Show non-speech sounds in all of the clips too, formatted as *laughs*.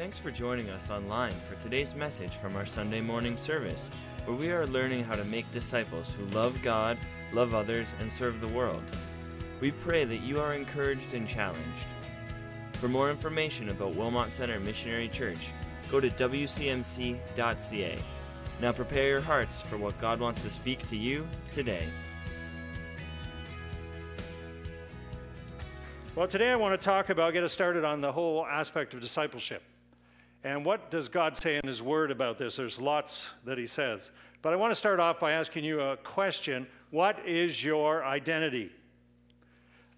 Thanks for joining us online for today's message from our Sunday morning service, where we are learning how to make disciples who love God, love others, and serve the world. We pray that you are encouraged and challenged. For more information about Wilmot Center Missionary Church, go to wcmc.ca. Now prepare your hearts for what God wants to speak to you today. Well, today I want to talk about, get us started on the whole aspect of discipleship. And what does God say in His Word about this? There's lots that He says. But I want to start off by asking you a question What is your identity?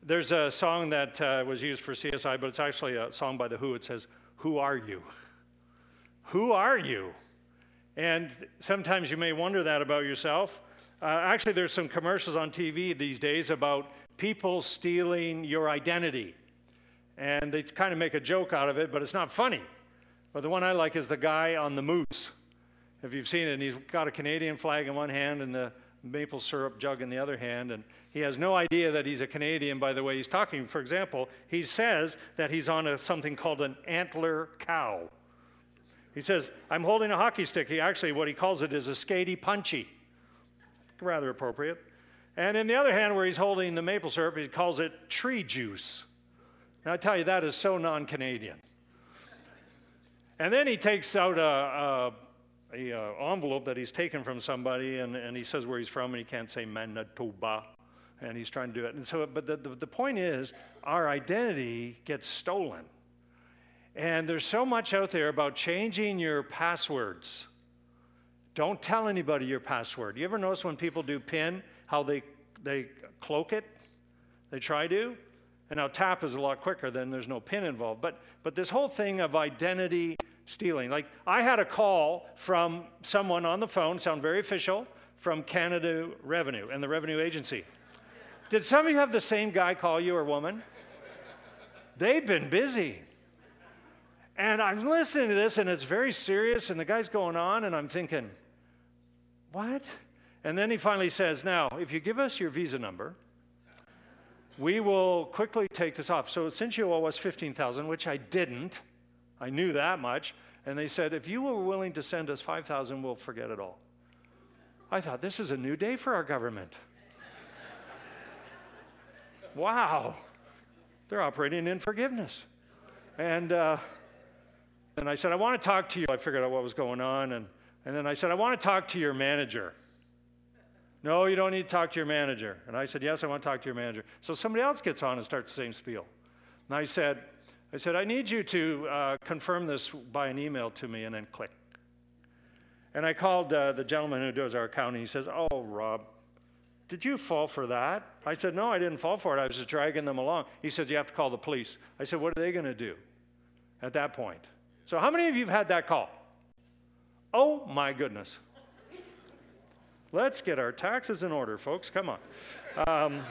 There's a song that uh, was used for CSI, but it's actually a song by The Who. It says, Who are you? Who are you? And sometimes you may wonder that about yourself. Uh, actually, there's some commercials on TV these days about people stealing your identity. And they kind of make a joke out of it, but it's not funny. But the one I like is the guy on the moose. If you've seen it, and he's got a Canadian flag in one hand and the maple syrup jug in the other hand, and he has no idea that he's a Canadian by the way he's talking. For example, he says that he's on a, something called an antler cow. He says, I'm holding a hockey stick. He actually, what he calls it is a skatey punchy. Rather appropriate. And in the other hand, where he's holding the maple syrup, he calls it tree juice. Now, I tell you, that is so non Canadian. And then he takes out a, a, a envelope that he's taken from somebody, and, and he says where he's from, and he can't say Manitoba, and he's trying to do it. And so, but the, the, the point is, our identity gets stolen. And there's so much out there about changing your passwords. Don't tell anybody your password. You ever notice when people do PIN, how they, they cloak it? They try to. And now tap is a lot quicker, then there's no PIN involved. But, but this whole thing of identity stealing, like I had a call from someone on the phone, sound very official, from Canada Revenue and the Revenue Agency. Did some of you have the same guy call you or woman? They've been busy. And I'm listening to this, and it's very serious, and the guy's going on, and I'm thinking, what? And then he finally says, Now, if you give us your visa number, we will quickly take this off. So since you owe us 15,000, which I didn't, I knew that much, and they said, if you were willing to send us 5,000, we'll forget it all. I thought, this is a new day for our government. *laughs* wow. They're operating in forgiveness. And, uh, and I said, I want to talk to you. I figured out what was going on. And, and then I said, I want to talk to your manager. No, you don't need to talk to your manager. And I said, Yes, I want to talk to your manager. So somebody else gets on and starts the same spiel. And I said, I said, I need you to uh, confirm this by an email to me, and then click. And I called uh, the gentleman who does our accounting. He says, Oh, Rob, did you fall for that? I said, No, I didn't fall for it. I was just dragging them along. He said, You have to call the police. I said, What are they going to do at that point? So, how many of you have had that call? Oh, my goodness. Let's get our taxes in order, folks. Come on. Um,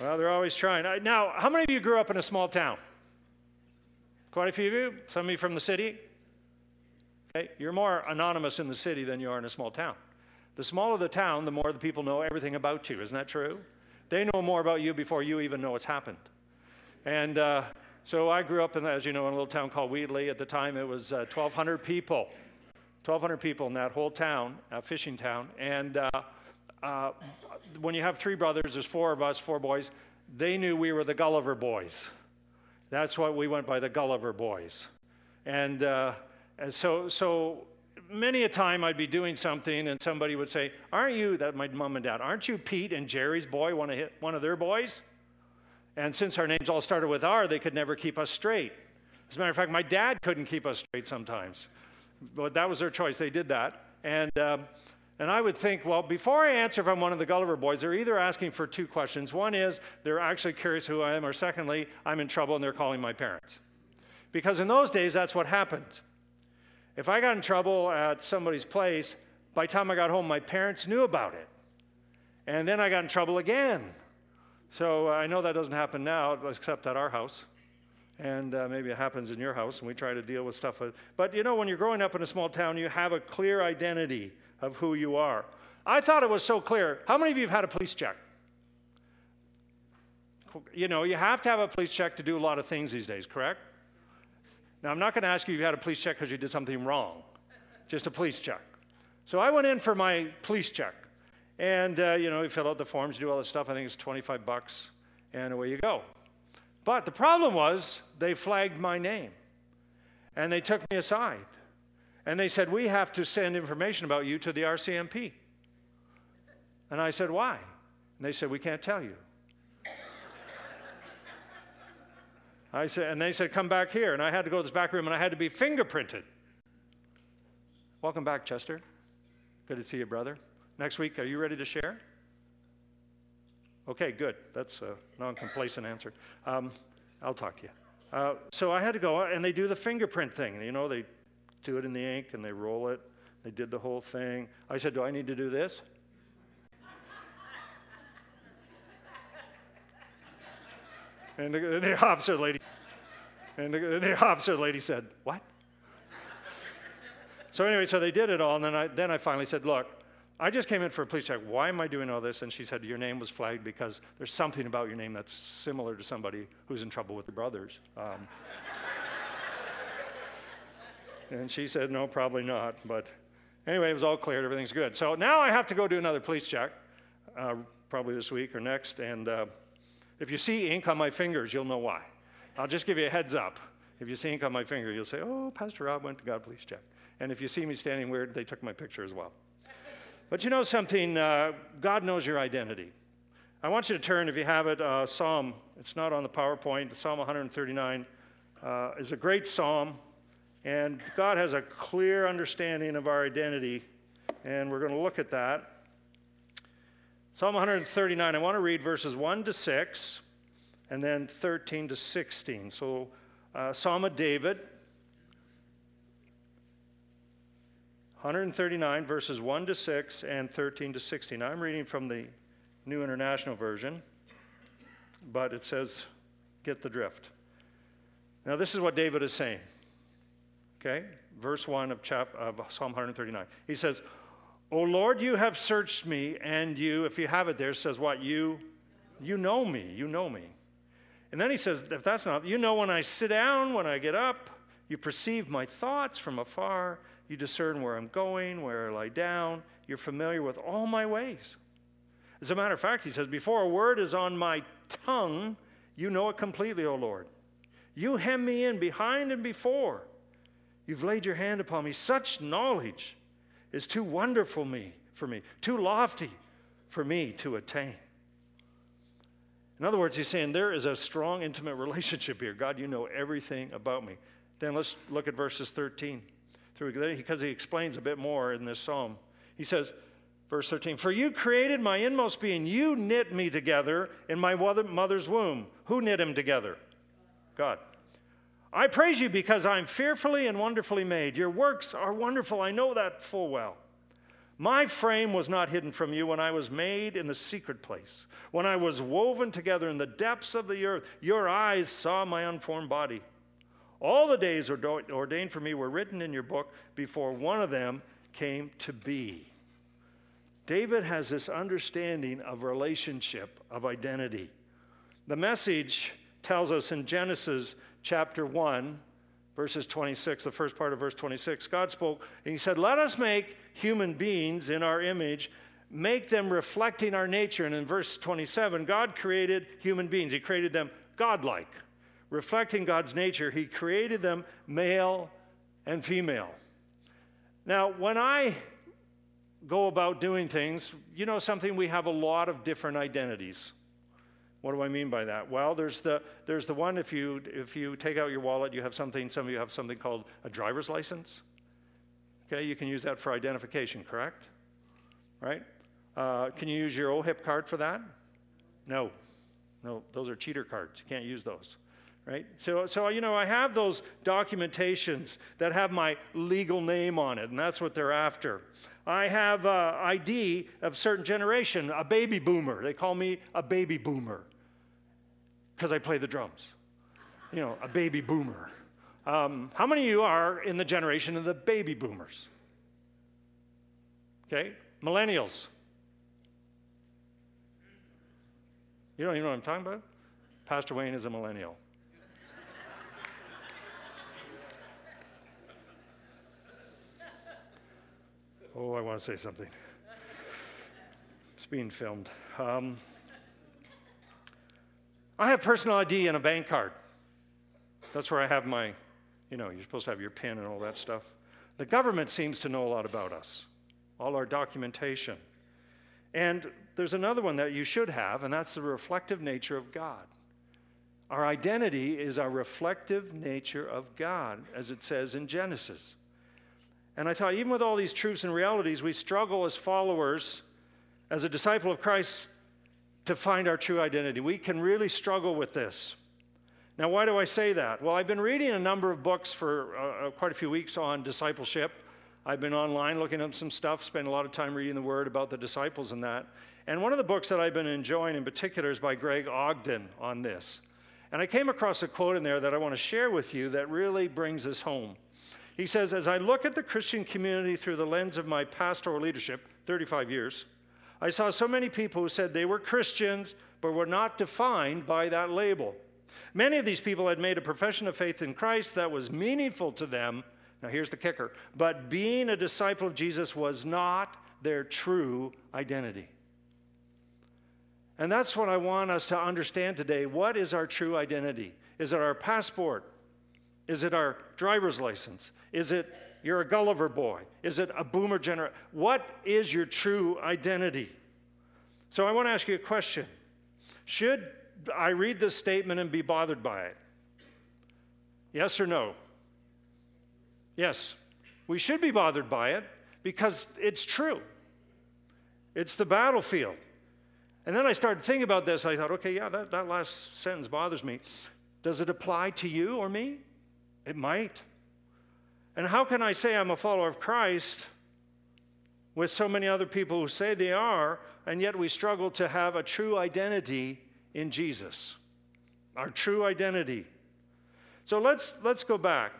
well, they're always trying. Now, how many of you grew up in a small town? Quite a few of you? Some of you from the city? Okay, you're more anonymous in the city than you are in a small town. The smaller the town, the more the people know everything about you. Isn't that true? They know more about you before you even know what's happened. And uh, so I grew up in, as you know, in a little town called Wheatley. At the time, it was uh, 1,200 people. 1,200 people in that whole town, a fishing town. And uh, uh, when you have three brothers, there's four of us, four boys, they knew we were the Gulliver boys. That's what we went by, the Gulliver boys. And, uh, and so, so many a time I'd be doing something and somebody would say, Aren't you, that my mom and dad, aren't you Pete and Jerry's boy, one of, one of their boys? And since our names all started with R, they could never keep us straight. As a matter of fact, my dad couldn't keep us straight sometimes but that was their choice. They did that. And, um, and I would think, well, before I answer if I'm one of the Gulliver boys, they're either asking for two questions. One is they're actually curious who I am, or secondly, I'm in trouble and they're calling my parents. Because in those days, that's what happened. If I got in trouble at somebody's place, by the time I got home, my parents knew about it. And then I got in trouble again. So uh, I know that doesn't happen now, except at our house and uh, maybe it happens in your house, and we try to deal with stuff. But you know, when you're growing up in a small town, you have a clear identity of who you are. I thought it was so clear. How many of you have had a police check? You know, you have to have a police check to do a lot of things these days, correct? Now, I'm not going to ask you if you had a police check because you did something wrong, just a police check. So I went in for my police check. And, uh, you know, you fill out the forms, do all this stuff. I think it's 25 bucks, and away you go. But the problem was they flagged my name. And they took me aside. And they said, We have to send information about you to the RCMP. And I said, Why? And they said, We can't tell you. I said, and they said, Come back here. And I had to go to this back room and I had to be fingerprinted. Welcome back, Chester. Good to see you, brother. Next week, are you ready to share? Okay, good. That's a non complacent answer. Um, I'll talk to you. Uh, so I had to go, and they do the fingerprint thing. You know, they do it in the ink and they roll it. They did the whole thing. I said, Do I need to do this? *laughs* and the, the officer lady, and the, the officer lady said, What? *laughs* so anyway, so they did it all, and then I, then I finally said, Look, I just came in for a police check. Why am I doing all this? And she said, Your name was flagged because there's something about your name that's similar to somebody who's in trouble with the brothers. Um, *laughs* and she said, No, probably not. But anyway, it was all cleared. Everything's good. So now I have to go do another police check, uh, probably this week or next. And uh, if you see ink on my fingers, you'll know why. I'll just give you a heads up. If you see ink on my finger, you'll say, Oh, Pastor Rob went to God Police Check. And if you see me standing weird, they took my picture as well. But you know something? Uh, God knows your identity. I want you to turn, if you have it, uh, Psalm. It's not on the PowerPoint. Psalm 139 uh, is a great psalm, and God has a clear understanding of our identity, and we're going to look at that. Psalm 139, I want to read verses 1 to 6, and then 13 to 16. So, uh, Psalm of David, 139, verses 1 to 6 and 13 to 16. I'm reading from the New International Version, but it says, get the drift. Now, this is what David is saying. Okay? Verse 1 of, chap- of Psalm 139. He says, O Lord, you have searched me, and you, if you have it there, says what? You, you know me. You know me. And then he says, if that's not, you know when I sit down, when I get up, you perceive my thoughts from afar. You discern where I'm going, where I lie down. You're familiar with all my ways. As a matter of fact, he says, Before a word is on my tongue, you know it completely, O Lord. You hem me in behind and before. You've laid your hand upon me. Such knowledge is too wonderful me, for me, too lofty for me to attain. In other words, he's saying there is a strong, intimate *laughs* relationship here. God, you know everything about me. Then let's look at verses 13 through because he explains a bit more in this psalm. He says, verse 13, For you created my inmost being. You knit me together in my mother's womb. Who knit him together? God. I praise you because I'm fearfully and wonderfully made. Your works are wonderful. I know that full well. My frame was not hidden from you when I was made in the secret place. When I was woven together in the depths of the earth, your eyes saw my unformed body. All the days ordained for me were written in your book before one of them came to be. David has this understanding of relationship, of identity. The message tells us in Genesis chapter 1, verses 26, the first part of verse 26, God spoke and He said, Let us make human beings in our image, make them reflecting our nature. And in verse 27, God created human beings, He created them godlike reflecting God's nature, He created them male and female. Now, when I go about doing things, you know something, we have a lot of different identities. What do I mean by that? Well, there's the, there's the one if you, if you take out your wallet, you have something, some of you have something called a driver's license. Okay, you can use that for identification, correct? Right? Uh, can you use your OHIP card for that? No. No, those are cheater cards. You can't use those right? So, so, you know, I have those documentations that have my legal name on it, and that's what they're after. I have a ID of certain generation, a baby boomer. They call me a baby boomer because I play the drums. You know, a baby boomer. Um, how many of you are in the generation of the baby boomers? Okay, millennials. You don't even know what I'm talking about? Pastor Wayne is a millennial. Oh, I want to say something. it's being filmed. Um, I have personal ID and a bank card. That's where I have my, you know, you're supposed to have your PIN and all that stuff. The government seems to know a lot about us, all our documentation. And there's another one that you should have, and that's the reflective nature of God. Our identity is our reflective nature of God, as it says in Genesis. And I thought, even with all these truths and realities, we struggle as followers, as a disciple of Christ, to find our true identity. We can really struggle with this. Now, why do I say that? Well, I've been reading a number of books for uh, uh quite a few weeks on discipleship. I've been online looking up some stuff, spent a lot of time reading the word about the disciples and that. And one of the books that I've been enjoying in particular is by Greg Ogden on this. And I came across a quote in there that I want to share with you that really brings this home. He says, As I look at the Christian community through the lens of my pastoral leadership, 35 years, I saw so many people who said they were Christians but were not defined by that label. Many of these people had made a profession of faith in Christ that was meaningful to them now, here's the kicker. But being a disciple of Jesus was not their true identity. And that's what I want us to understand today. What is our true identity? Is it our passport? Is it our driver's license? Is it you're a Gulliver boy? Is it a boomer generation? What is your true identity? So I want to ask you a question. Should I read this statement and be bothered by it? Yes or no? Yes, we should be bothered by it because it's true. It's the battlefield. And then I started thinking about this. I thought, okay, yeah, that, that last sentence bothers me. Does it apply to you or me? It might. And how can I say I'm a follower of Christ with so many other people who say they are, and yet we struggle to have a true identity in Jesus? Our true identity. So let's, let's go back.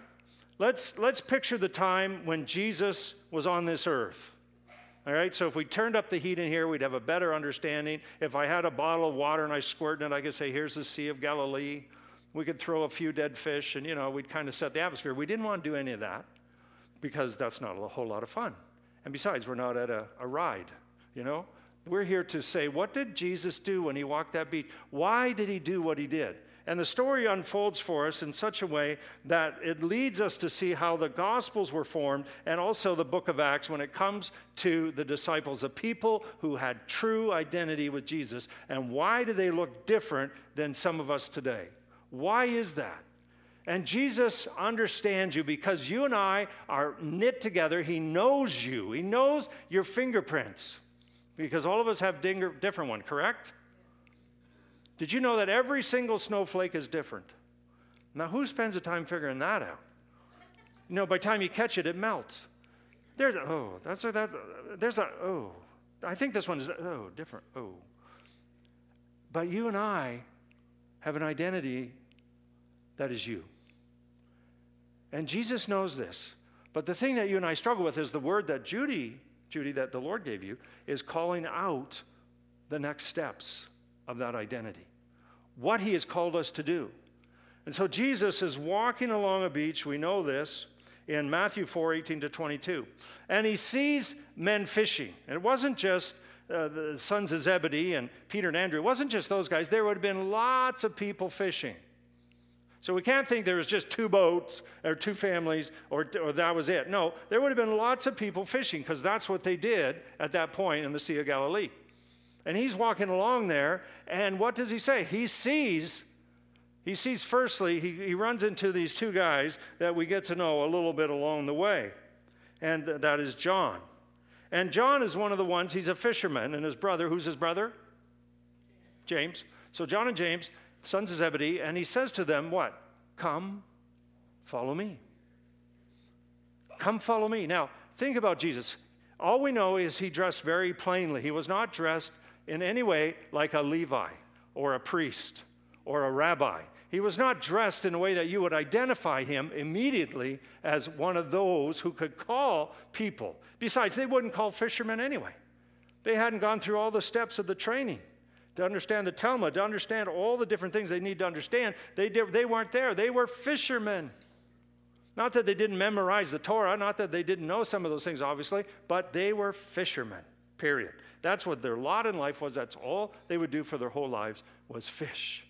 Let's, let's picture the time when Jesus was on this earth. All right, so if we turned up the heat in here, we'd have a better understanding. If I had a bottle of water and I squirted it, I could say, here's the Sea of Galilee. We could throw a few dead fish and, you know, we'd kind of set the atmosphere. We didn't want to do any of that because that's not a whole lot of fun. And besides, we're not at a, a ride, you know? We're here to say, what did Jesus do when he walked that beach? Why did he do what he did? And the story unfolds for us in such a way that it leads us to see how the Gospels were formed and also the book of Acts when it comes to the disciples, the people who had true identity with Jesus. And why do they look different than some of us today? Why is that? And Jesus understands you because you and I are knit together. He knows you, He knows your fingerprints because all of us have different one, correct? Did you know that every single snowflake is different? Now, who spends the time figuring that out? You know, by the time you catch it, it melts. There's oh, that's a, that, there's a, oh, I think this one is, oh, different, oh. But you and I have an identity that is you. And Jesus knows this. But the thing that you and I struggle with is the word that Judy, Judy, that the Lord gave you, is calling out the next steps of that identity, what he has called us to do. And so Jesus is walking along a beach, we know this, in Matthew 4 18 to 22. And he sees men fishing. And it wasn't just uh, the sons of Zebedee and Peter and Andrew, it wasn't just those guys. There would have been lots of people fishing. So we can't think there was just two boats or two families or, or that was it. No, there would have been lots of people fishing because that's what they did at that point in the Sea of Galilee. And he's walking along there, and what does he say? He sees, he sees firstly, he, he runs into these two guys that we get to know a little bit along the way, and that is John. And John is one of the ones, he's a fisherman, and his brother, who's his brother? James. So John and James, sons of Zebedee, and he says to them, What? Come, follow me. Come, follow me. Now, think about Jesus. All we know is he dressed very plainly. He was not dressed in any way like a Levi or a priest or a rabbi. He was not dressed in a way that you would identify him immediately as one of those who could call people. Besides, they wouldn't call fishermen anyway. They hadn't gone through all the steps of the training to understand the Talmud, to understand all the different things they need to understand. They, did, they weren't there, they were fishermen. Not that they didn't memorize the Torah, not that they didn't know some of those things, obviously, but they were fishermen, period. That's what their lot in life was. That's all they would do for their whole lives was fish.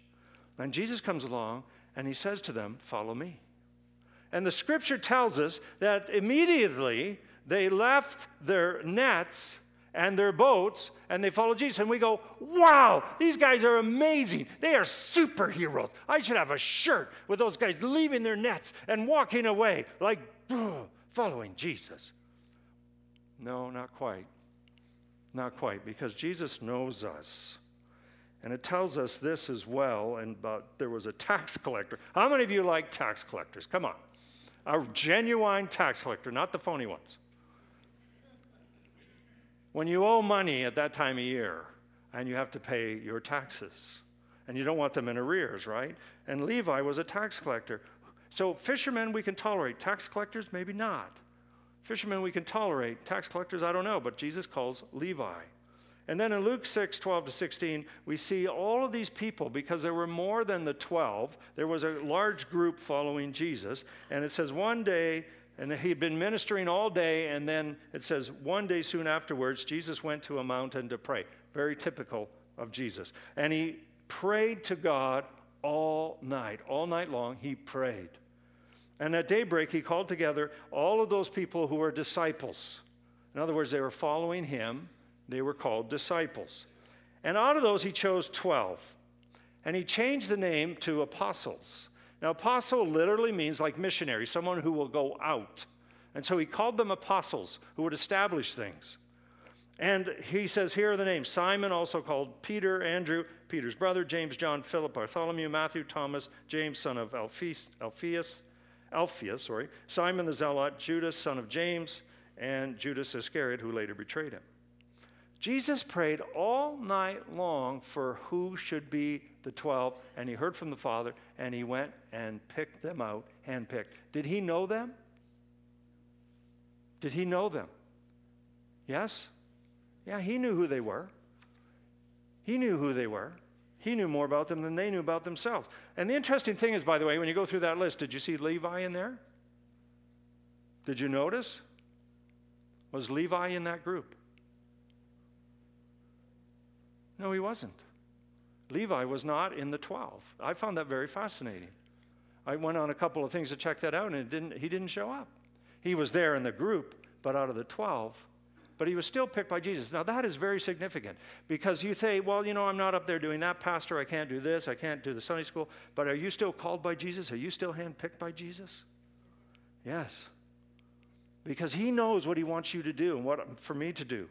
And Jesus comes along and he says to them, Follow me. And the scripture tells us that immediately they left their nets and their boats and they follow Jesus. And we go, wow, these guys are amazing. They are superheroes. I should have a shirt with those guys leaving their nets and walking away like following Jesus. No, not quite. Not quite, because Jesus knows us. And it tells us this as well. And but there was a tax collector. How many of you like tax collectors? Come on. A genuine tax collector, not the phony ones. When you owe money at that time of year and you have to pay your taxes, and you don't want them in arrears, right? And Levi was a tax collector. So, fishermen we can tolerate, tax collectors, maybe not. Fishermen we can tolerate, tax collectors, I don't know, but Jesus calls Levi. And then in Luke 6, 12 to 16, we see all of these people because there were more than the 12. There was a large group following Jesus. And it says, one day and he'd been ministering all day, and then it says, one day soon afterwards, Jesus went to a mountain to pray. Very typical of Jesus. And he prayed to God all night. All night long, he prayed. And at daybreak, he called together all of those people who were disciples. In other words, they were following him, they were called disciples. And out of those, he chose 12. And he changed the name to apostles. Now, apostle literally means like missionary, someone who will go out. And so he called them apostles who would establish things. And he says, Here are the names Simon, also called Peter, Andrew, Peter's brother, James, John, Philip, Bartholomew, Matthew, Thomas, James, son of Alphaeus, Alphaeus, Alphaeus sorry, Simon the Zealot, Judas, son of James, and Judas Iscariot, who later betrayed him. Jesus prayed all night long for who should be the 12, and he heard from the Father, and he went and picked them out, handpicked. Did he know them? Did he know them? Yes? Yeah, he knew who they were. He knew who they were. He knew more about them than they knew about themselves. And the interesting thing is, by the way, when you go through that list, did you see Levi in there? Did you notice? Was Levi in that group? No, he wasn't. Levi was not in the 12. I found that very fascinating. I went on a couple of things to check that out, and didn't, he didn't show up. He was there in the group, but out of the 12, but he was still picked by Jesus. Now, that is very significant because you say, well, you know, I'm not up there doing that, Pastor. I can't do this. I can't do the Sunday school. But are you still called by Jesus? Are you still handpicked by Jesus? Yes. Because he knows what he wants you to do and what for me to do.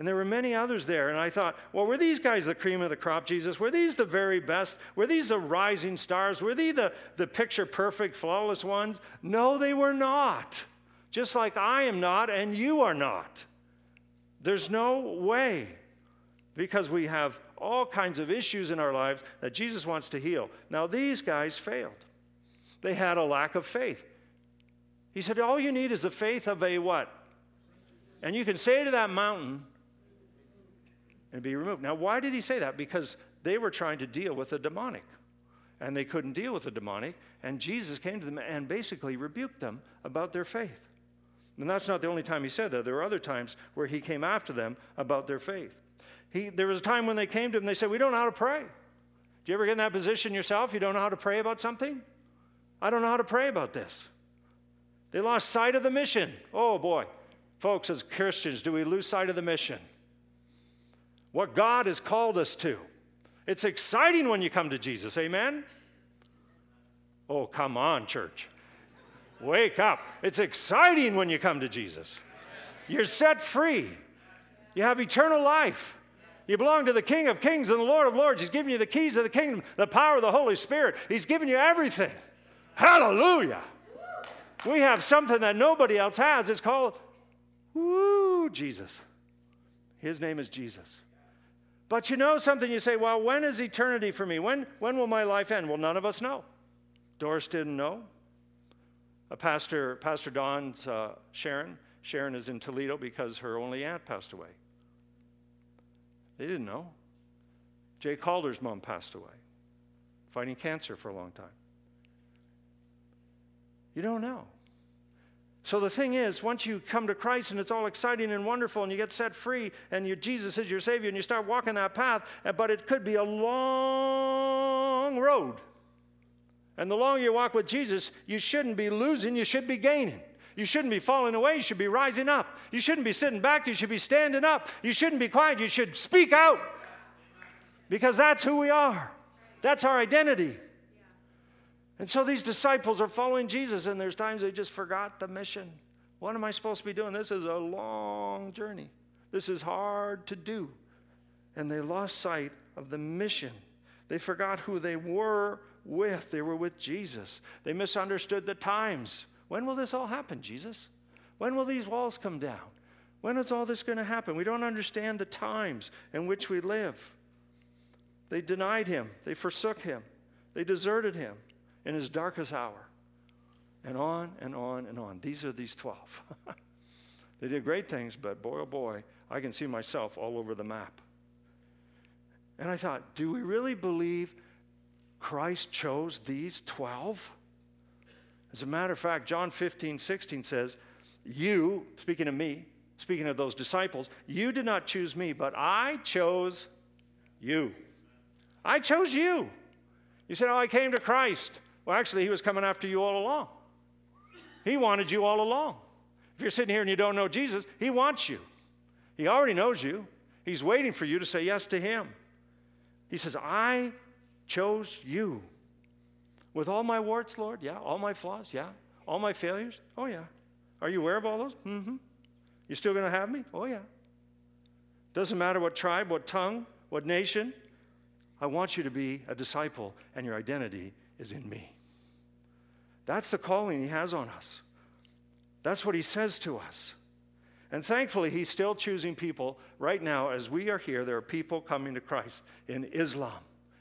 And there were many others there. And I thought, well, were these guys the cream of the crop, Jesus? Were these the very best? Were these the rising stars? Were they the, the picture perfect, flawless ones? No, they were not. Just like I am not and you are not. There's no way. Because we have all kinds of issues in our lives that Jesus wants to heal. Now, these guys failed. They had a lack of faith. He said, All you need is the faith of a what? And you can say to that mountain, and be removed. Now, why did he say that? Because they were trying to deal with the demonic. And they couldn't deal with the demonic. And Jesus came to them and basically rebuked them about their faith. And that's not the only time he said that. There were other times where he came after them about their faith. He, there was a time when they came to him and they said, We don't know how to pray. Do you ever get in that position yourself? You don't know how to pray about something? I don't know how to pray about this. They lost sight of the mission. Oh boy. Folks, as Christians, do we lose sight of the mission? What God has called us to. It's exciting when you come to Jesus, amen? Oh, come on, church. Wake up. It's exciting when you come to Jesus. You're set free, you have eternal life. You belong to the King of Kings and the Lord of Lords. He's given you the keys of the kingdom, the power of the Holy Spirit. He's given you everything. Hallelujah. We have something that nobody else has. It's called, woo, Jesus. His name is Jesus. But you know something, you say, well, when is eternity for me? When, when will my life end? Well, none of us know. Doris didn't know. A pastor, Pastor Don's uh, Sharon, Sharon is in Toledo because her only aunt passed away. They didn't know. Jay Calder's mom passed away, fighting cancer for a long time. You don't know. So the thing is, once you come to Christ and it's all exciting and wonderful and you get set free and you, Jesus is your Savior and you start walking that path, uh, but it could be a long road. And the longer you walk with Jesus, you shouldn't be losing, you should be gaining. You shouldn't be falling away, you should be rising up. You shouldn't be sitting back, you should be standing up. You shouldn't be quiet, you should speak out. Because that's who we are, that's our identity. And so these disciples are following Jesus, and there's times they just forgot the mission. What am I supposed to be doing? This is a long journey. This is hard to do. And they lost sight of the mission. They forgot who they were with. They were with Jesus. They misunderstood the times. When will this all happen, Jesus? When will these walls come down? When is all this going to happen? We don't understand the times in which we live. They denied him, they forsook him, they deserted him in his darkest hour. And on and on and on. These are these 12. *laughs* they did great things, but boy, oh boy, I can see myself all over the map. And I thought, do we really believe Christ chose these 12? As a matter of fact, John 15, 16 says, You, speaking of me, speaking of those disciples, you did not choose me, but I chose you. I chose you. You said, Oh, I came to Christ. Well, actually, he was coming after you all along. He wanted you all along. If you're sitting here and you don't know Jesus, he wants you. He already knows you. He's waiting for you to say yes to him. He says, I chose you. With all my warts, Lord? Yeah. All my flaws? Yeah. All my failures? Oh, yeah. Are you aware of all those? Mm hmm. You still going to have me? Oh, yeah. Doesn't matter what tribe, what tongue, what nation. I want you to be a disciple, and your identity is in me. That's the calling He has on us. That's what He says to us. And thankfully, He's still choosing people right now as we are here. There are people coming to Christ in Islam,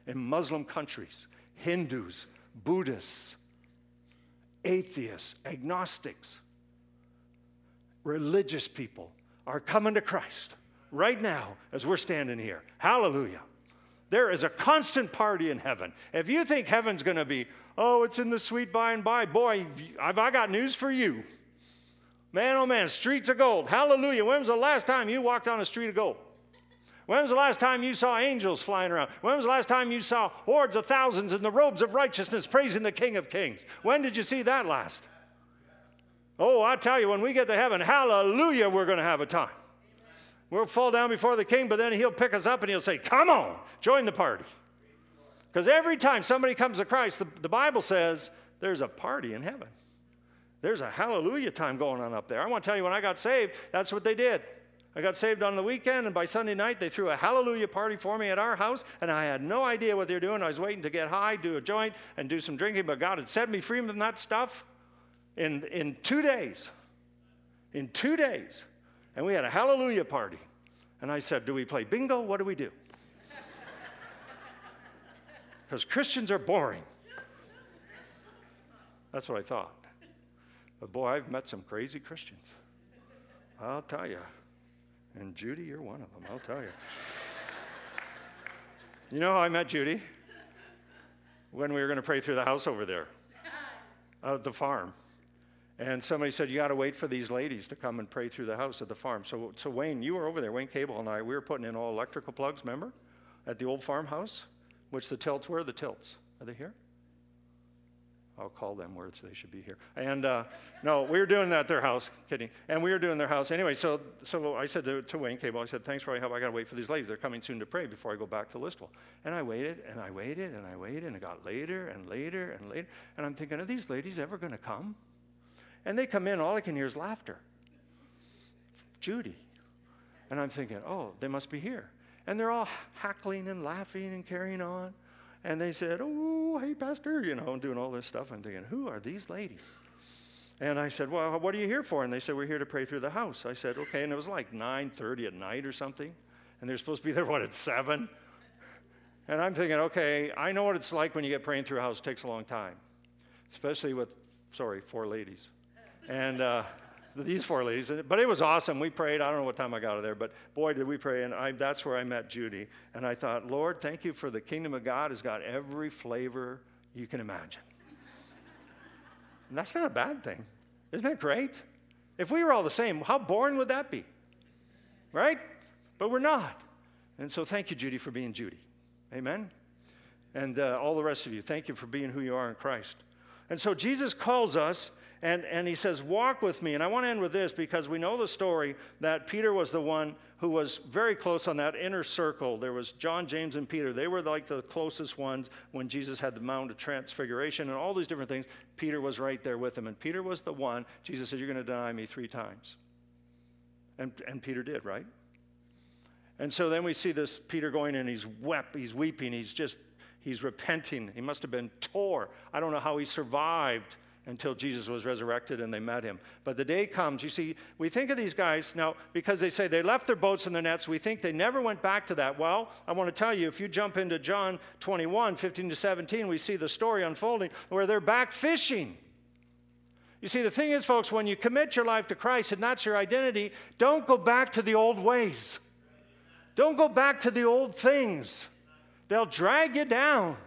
in Muslim countries, Hindus, Buddhists, atheists, agnostics, religious people are coming to Christ right now as we're standing here. Hallelujah. There is a constant party in heaven. If you think heaven's going to be, oh, it's in the sweet by and by, boy, have I got news for you. Man, oh man, streets of gold. Hallelujah. When was the last time you walked on a street of gold? When was the last time you saw angels flying around? When was the last time you saw hordes of thousands in the robes of righteousness praising the King of Kings? When did you see that last? Oh, I tell you, when we get to heaven, hallelujah, we're going to have a time. We'll fall down before the king, but then he'll pick us up and he'll say, Come on, join the party. Because every time somebody comes to Christ, the, the Bible says there's a party in heaven. There's a hallelujah time going on up there. I want to tell you, when I got saved, that's what they did. I got saved on the weekend, and by Sunday night, they threw a hallelujah party for me at our house, and I had no idea what they were doing. I was waiting to get high, do a joint, and do some drinking, but God had set me free from that stuff in, in two days. In two days and we had a hallelujah party. And I said, Do we play bingo? What do we do? *laughs* Because Christians are boring. That's what I thought. But boy, I've met some crazy Christians. I'll tell you. And Judy, you're one of them, I'll tell you. *laughs* You know how I met Judy? When we were going to pray through the house over there, *laughs* at the farm. And somebody said, You got to wait for these ladies to come and pray through the house at the farm. So, so Wayne, you were over there, Wayne Cable and I, we were putting in all electrical plugs, remember? At the old farmhouse, which the tilts were. The tilts. Are they here? I'll call them words. They should be here. And uh, no, we were doing that at their house. Kidding. And we were doing their house anyway. So, so I said to, to Wayne Cable, I said, "Thanks for your help. I got to wait for these ladies. They're coming soon to pray before I go back to Listowel." And I waited and I waited and I waited and it got later and later and later. And I'm thinking, are these ladies ever going to come? And they come in, all I can hear is laughter. Judy. And I'm thinking, oh, they must be here. And they're all hackling and laughing and carrying on. And they said, oh, hey, Pastor, you know, and doing all this stuff. I'm thinking, who are these ladies? And I said, well, what are you here for? And they said, we're here to pray through the house. I said, okay. And it was like 9.30 at night or something. And they're supposed to be there, what, at 7? And I'm thinking, okay, I know what it's like when you get praying through a house. It takes a long time, especially with, sorry, four ladies and uh, these four ladies. But it was awesome. We prayed. I don't know what time I got out of there, but boy, did we pray. And I, that's where I met Judy. And I thought, Lord, thank you for the kingdom of God has got every flavor you can imagine. And that's not a bad thing. Isn't that great? If we were all the same, how boring would that be? Right? But we're not. And so thank you, Judy, for being Judy. Amen? And uh, all the rest of you, thank you for being who you are in Christ. And so Jesus calls us and, and he says, Walk with me. And I want to end with this because we know the story that Peter was the one who was very close on that inner circle. There was John, James, and Peter. They were like the closest ones when Jesus had the Mount of Transfiguration and all these different things. Peter was right there with him. And Peter was the one, Jesus said, You're going to deny me three times. And, and Peter did, right? And so then we see this Peter going and he's wept, he's weeping, he's just, he's repenting. He must have been tore. I don't know how he survived until Jesus was resurrected and they met him. But the day comes, you see, we think of these guys now because they say they left their boats and their nets, we think they never went back to that. Well, I want to tell you, if you jump into John 21, 15 to 17, we see the story unfolding where they're back fishing. You see, the thing is, folks, when you commit your life to Christ and that's your identity, don't go back to the old ways. Don't go back to the old things. They'll drag you down,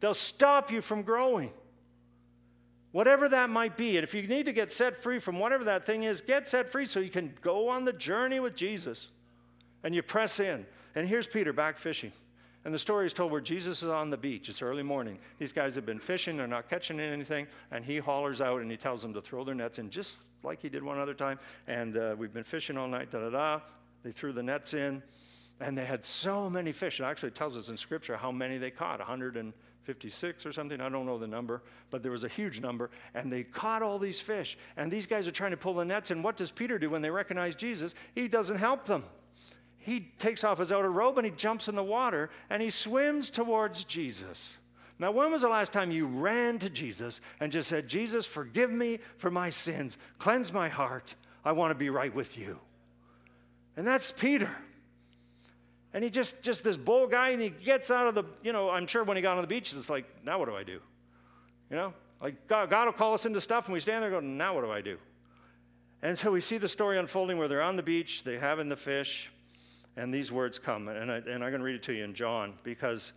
they'll stop you from growing. Whatever that might be. And if you need to get set free from whatever that thing is, get set free so you can go on the journey with Jesus. And you press in. And here's Peter back fishing. And the story is told where Jesus is on the beach. It's early morning. These guys have been fishing, they're not catching anything, and he hollers out and he tells them to throw their nets in just like he did one other time. And uh, we've been fishing all night, da da da. They threw the nets in, and they had so many fish. It actually tells us in Scripture how many they caught 100 and 56 or something. I don't know the number, but there was a huge number. And they caught all these fish. And these guys are trying to pull the nets. And what does Peter do when they recognize Jesus? He doesn't help them. He takes off his outer robe and he jumps in the water and he swims towards Jesus. Now, when was the last time you ran to Jesus and just said, Jesus, forgive me for my sins, cleanse my heart, I want to be right with you? And that's Peter. And he just, just this bold guy, and he gets out of the, you know, I'm sure when he got on the beach, it's like, now what do I do? You know, like God, God will call us into stuff, and we stand there going, now what do I do? And so we see the story unfolding where they're on the beach, they're having the fish, and these words come. And, I, and I'm going to read it to you in John because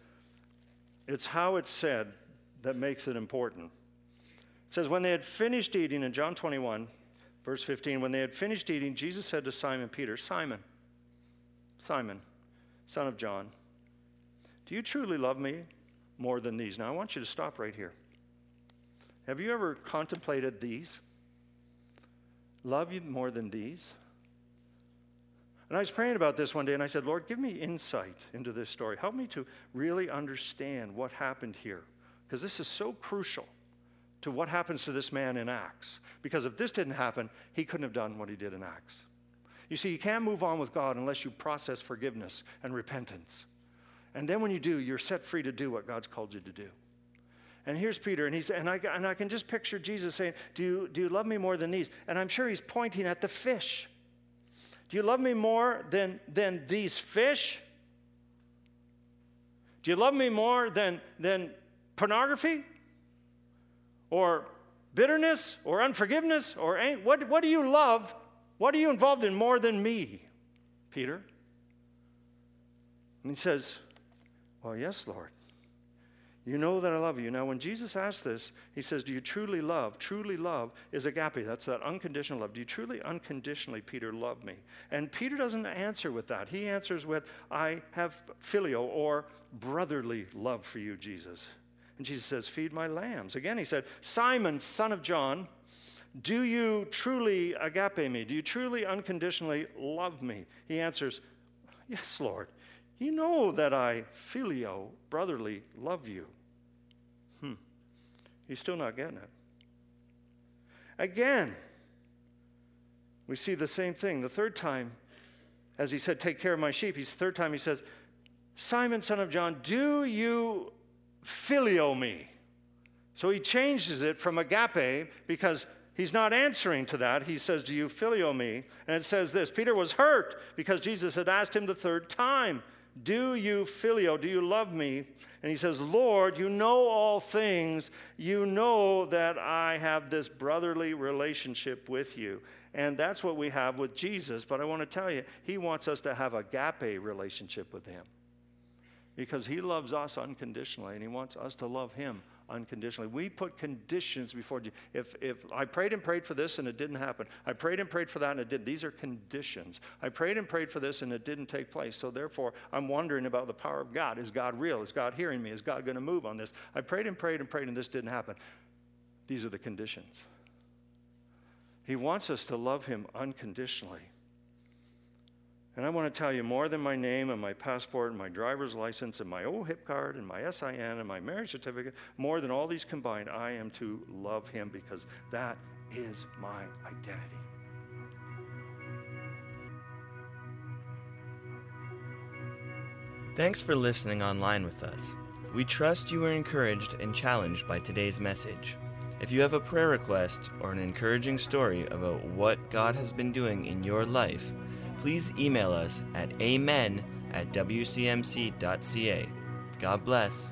it's how it's said that makes it important. It says, When they had finished eating, in John 21, verse 15, when they had finished eating, Jesus said to Simon Peter, Simon, Simon, son of John, do you truly love me more than these? Now, I want you to stop right here. Have you ever contemplated these? Love you more than these? And I was praying about this one day and I said, Lord, give me insight into this story. Help me to really understand what happened here. Because this is so crucial to what happens to this man in Acts. Because if this didn't happen, he couldn't have done what he did in Acts. You see, you can't move on with God unless you process forgiveness and repentance. And then when you do, you're set free to do what God's called you to do. And here's Peter, and, he's, and, I, and I can just picture Jesus saying, do you, do you love me more than these? And I'm sure he's pointing at the fish. Do you love me more than, than these fish? Do you love me more than, than pornography? Or bitterness? Or unforgiveness? Or what, what do you love what are you involved in more than me, Peter? And he says, Well, yes, Lord. You know that I love you. Now, when Jesus asked this, he says, Do you truly love? Truly love is agape. That's that unconditional love. Do you truly unconditionally, Peter, love me? And Peter doesn't answer with that. He answers with, I have phileo or brotherly love for you, Jesus. And Jesus says, Feed my lambs. Again, he said, Simon, son of John, do you truly agape me? Do you truly unconditionally love me? He answers, Yes, Lord. You know that I phileo, brotherly, love you. Hmm. He's still not getting it. Again, we see the same thing. The third time, as he said, Take care of my sheep, he's the third time he says, Simon, son of John, do you phileo me? So he changes it from agape because He's not answering to that. He says, Do you phileo me? And it says this Peter was hurt because Jesus had asked him the third time, Do you phileo? Do you love me? And he says, Lord, you know all things. You know that I have this brotherly relationship with you. And that's what we have with Jesus. But I want to tell you, he wants us to have a agape relationship with him. because He loves us unconditionally and He wants us to love Him unconditionally. We put conditions before you. If, if I prayed and prayed for this and it didn't happen, I prayed and prayed for that and it did. These are conditions. I prayed and prayed for this and it didn't take place. So therefore, I'm wondering about the power of God. Is God real? Is God hearing me? Is God going to move on this? I prayed and prayed and prayed and this didn't happen. These are the conditions. He wants us to love Him unconditionally. And I want to tell you more than my name and my passport and my driver's license and my OHIP card and my SIN and my marriage certificate, more than all these combined, I am to love him because that is my identity. Thanks for listening online with us. We trust you were encouraged and challenged by today's message. If you have a prayer request or an encouraging story about what God has been doing in your life, please email us at amen at wcmc.ca. God bless.